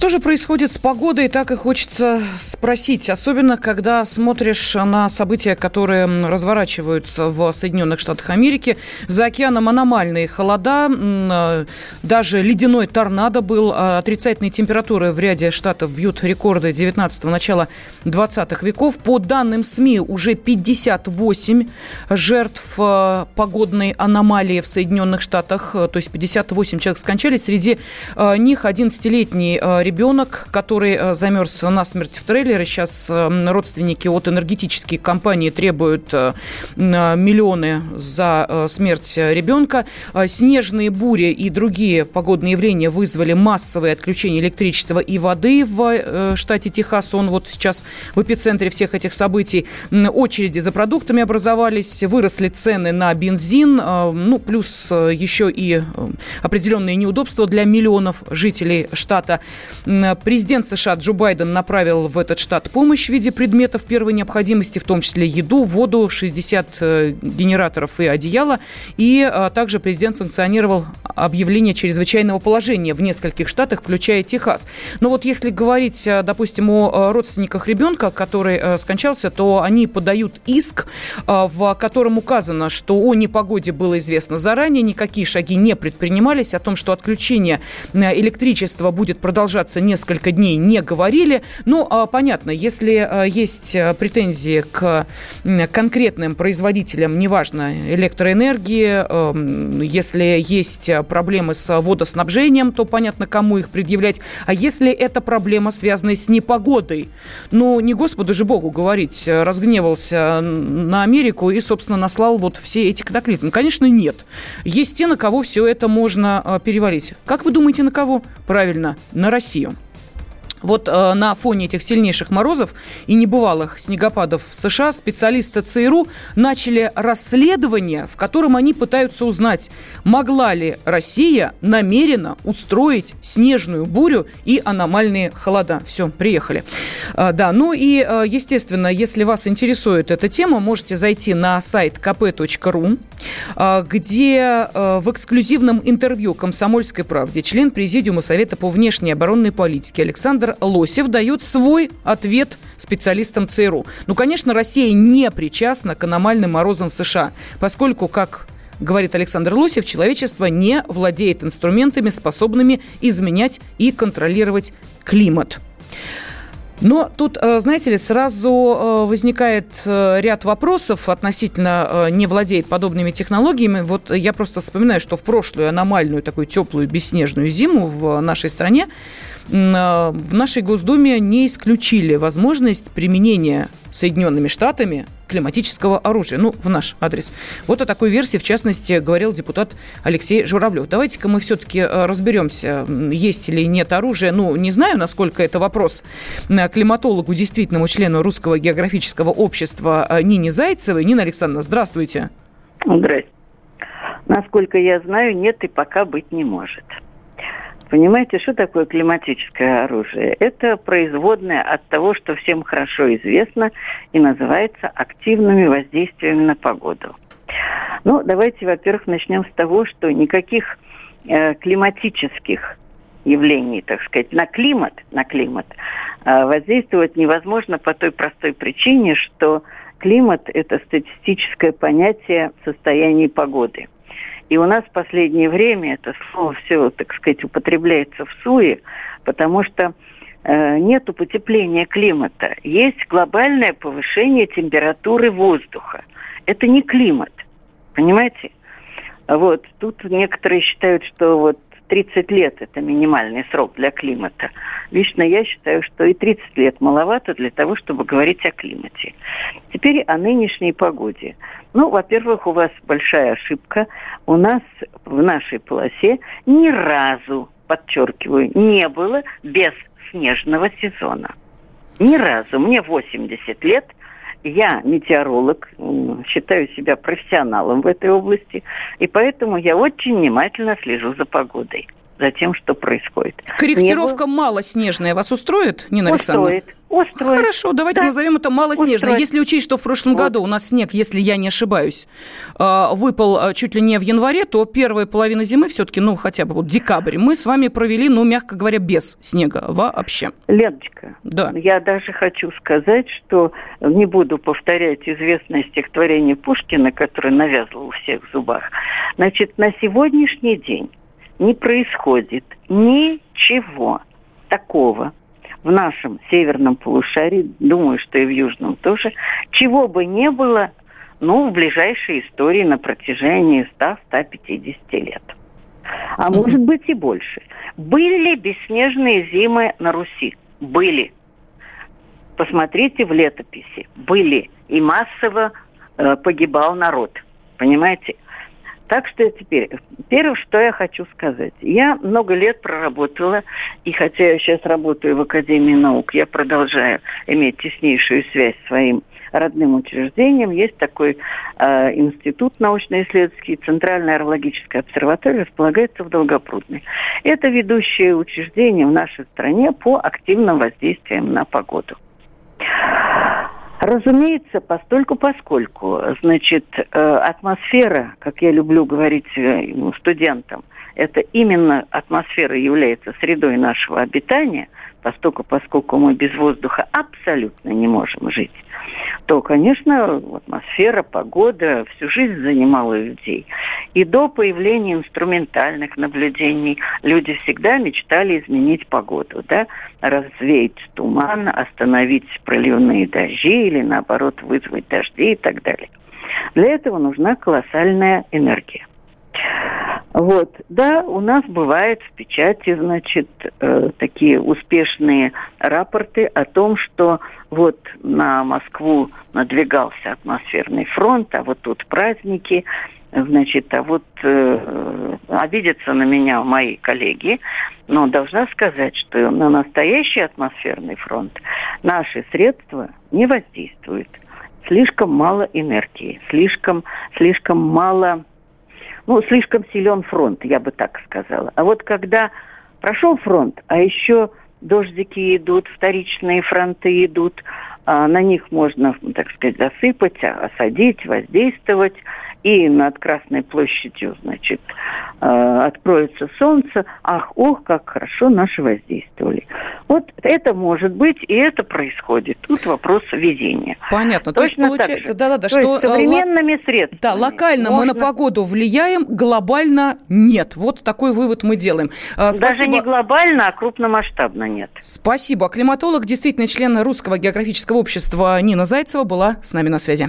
Что же происходит с погодой, так и хочется спросить. Особенно, когда смотришь на события, которые разворачиваются в Соединенных Штатах Америки. За океаном аномальные холода, э, даже ледяной торнадо был. а Отрицательные температуры в ряде штатов бьют рекорды 19-го, начала 20-х веков. По данным СМИ, уже 58 жертв э, погодной аномалии в Соединенных Штатах. Э, То есть 58 человек скончались. Среди них 11-летний э, ребенок, который э, замерз насмерть в трейлере. Сейчас э, родственники от энергетической компании требуют э, м, миллионы за э, смерть ребенка. Э, Снежные бури и другие погодные явления вызвали массовые отключения электричества и воды в э, штате Техас. Он вот сейчас в эпицентре всех этих событий. Очереди за продуктами образовались, выросли цены на бензин, э, ну, плюс э, еще и э, определенные неудобства для миллионов жителей штата. Президент США Джо Байден направил в этот штат помощь в виде предметов первой необходимости, в том числе еду, воду, 60 э, генераторов и одеяла. И а, также президент санкционировал объявление чрезвычайного положения в нескольких штатах, включая Техас. Но вот если говорить, э, допустим, о э, родственниках ребенка, который скончался, то они подают иск, в котором указано, что о непогоде было известно заранее, никакие шаги не предпринимались, о том, что отключение электричества будет продолжаться несколько дней, не говорили. Ну, а, понятно, если э, есть э, претензии к конкретным производителям, неважно, электроэнергии, эм, если есть проблемы с водоснабжением, то понятно, кому их предъявлять. А если это проблема, связанная с непогодой, ну, не Господу же Богу говорить, э, разгневался на Америку и, собственно, наслал вот все эти катаклизмы. Конечно, нет. Есть те, на кого все это можно перевалить. Как вы думаете, на кого? Правильно, на Россию. Вот э, на фоне этих сильнейших морозов и небывалых снегопадов в США специалисты ЦРУ начали расследование, в котором они пытаются узнать, могла ли Россия намеренно устроить снежную бурю и аномальные холода. Все, приехали. Э, да, ну и, э, естественно, если вас интересует эта тема, можете зайти на сайт kp.ru, э, где э, в эксклюзивном интервью «Комсомольской правде» член Президиума Совета по внешней оборонной политике Александр Лосев дает свой ответ специалистам ЦРУ. Ну, конечно, Россия не причастна к аномальным морозам в США, поскольку, как говорит Александр Лосев, человечество не владеет инструментами, способными изменять и контролировать климат. Но тут, э, знаете ли, сразу э, возникает э, ряд вопросов относительно не владеет подобными технологиями. Вот я просто вспоминаю, что в прошлую аномальную такую теплую бесснежную зиму в нашей стране в нашей Госдуме не исключили возможность применения Соединенными Штатами климатического оружия. Ну, в наш адрес. Вот о такой версии, в частности, говорил депутат Алексей Журавлев. Давайте-ка мы все-таки э, разберемся, есть или нет оружия. Ну, не знаю, насколько это вопрос климатологу, действительному члену Русского географического общества э, Нине Зайцевой. Нина Александровна, здравствуйте. Здрасте. Насколько я знаю, нет и пока быть не может. Понимаете, что такое климатическое оружие? Это производное от того, что всем хорошо известно и называется активными воздействиями на погоду. Ну, давайте, во-первых, начнем с того, что никаких э, климатических явлений, так сказать, на климат, на климат э, воздействовать невозможно по той простой причине, что климат – это статистическое понятие в состоянии погоды. И у нас в последнее время это слово все, так сказать, употребляется в суе, потому что э, нет потепления климата. Есть глобальное повышение температуры воздуха. Это не климат, понимаете? Вот. Тут некоторые считают, что вот 30 лет это минимальный срок для климата. Лично я считаю, что и 30 лет маловато для того, чтобы говорить о климате. Теперь о нынешней погоде. Ну, во-первых, у вас большая ошибка. У нас в нашей полосе ни разу, подчеркиваю, не было без снежного сезона. Ни разу. Мне 80 лет. Я метеоролог, считаю себя профессионалом в этой области, и поэтому я очень внимательно слежу за погодой за тем, что происходит. Корректировка Небо... малоснежная вас устроит, Нина Александровна? Устроит. Устроит. Хорошо, давайте да. назовем это малоснежно. Устроит. Если учесть, что в прошлом вот. году у нас снег, если я не ошибаюсь, а, выпал а, чуть ли не в январе, то первая половина зимы все-таки, ну, хотя бы вот декабрь, мы с вами провели, ну, мягко говоря, без снега вообще. Леночка, да. я даже хочу сказать, что не буду повторять известное стихотворение Пушкина, которое навязывал у всех в зубах. Значит, на сегодняшний день не происходит ничего такого, в нашем северном полушарии, думаю, что и в южном тоже, чего бы не было, ну, в ближайшей истории на протяжении 100-150 лет. А может быть и больше. Были ли бесснежные зимы на Руси? Были. Посмотрите в летописи. Были. И массово э, погибал народ. Понимаете? Так что теперь, первое, что я хочу сказать. Я много лет проработала, и хотя я сейчас работаю в Академии наук, я продолжаю иметь теснейшую связь с своим родным учреждением. Есть такой э, институт научно-исследовательский, Центральная аэрологическая обсерватория, располагается в Долгопрудной. Это ведущее учреждение в нашей стране по активным воздействиям на погоду. Разумеется, постольку поскольку, значит, э, атмосфера, как я люблю говорить э, студентам, это именно атмосфера является средой нашего обитания, поскольку, поскольку мы без воздуха абсолютно не можем жить то, конечно, атмосфера, погода всю жизнь занимала людей. И до появления инструментальных наблюдений люди всегда мечтали изменить погоду, да, развеять туман, остановить проливные дожди или, наоборот, вызвать дожди и так далее. Для этого нужна колоссальная энергия. Вот, да, у нас бывает в печати, значит, э, такие успешные рапорты о том, что вот на Москву надвигался атмосферный фронт, а вот тут праздники, значит, а вот э, обидятся на меня мои коллеги, но должна сказать, что на настоящий атмосферный фронт наши средства не воздействуют. Слишком мало энергии, слишком, слишком мало ну, слишком силен фронт, я бы так сказала. А вот когда прошел фронт, а еще дождики идут, вторичные фронты идут, а на них можно, так сказать, засыпать, осадить, воздействовать, и над Красной площадью, значит, э, откроется солнце, ах, ох, как хорошо наши воздействовали. Вот это может быть, и это происходит. Тут вопрос везения. Понятно. То Точно есть получается, да-да-да, что есть современными л... средствами. Да, локально можно... мы на погоду влияем, глобально нет. Вот такой вывод мы делаем. А, Даже не глобально, а крупномасштабно нет. Спасибо. Климатолог, действительно член Русского географического общества Нина Зайцева была с нами на связи.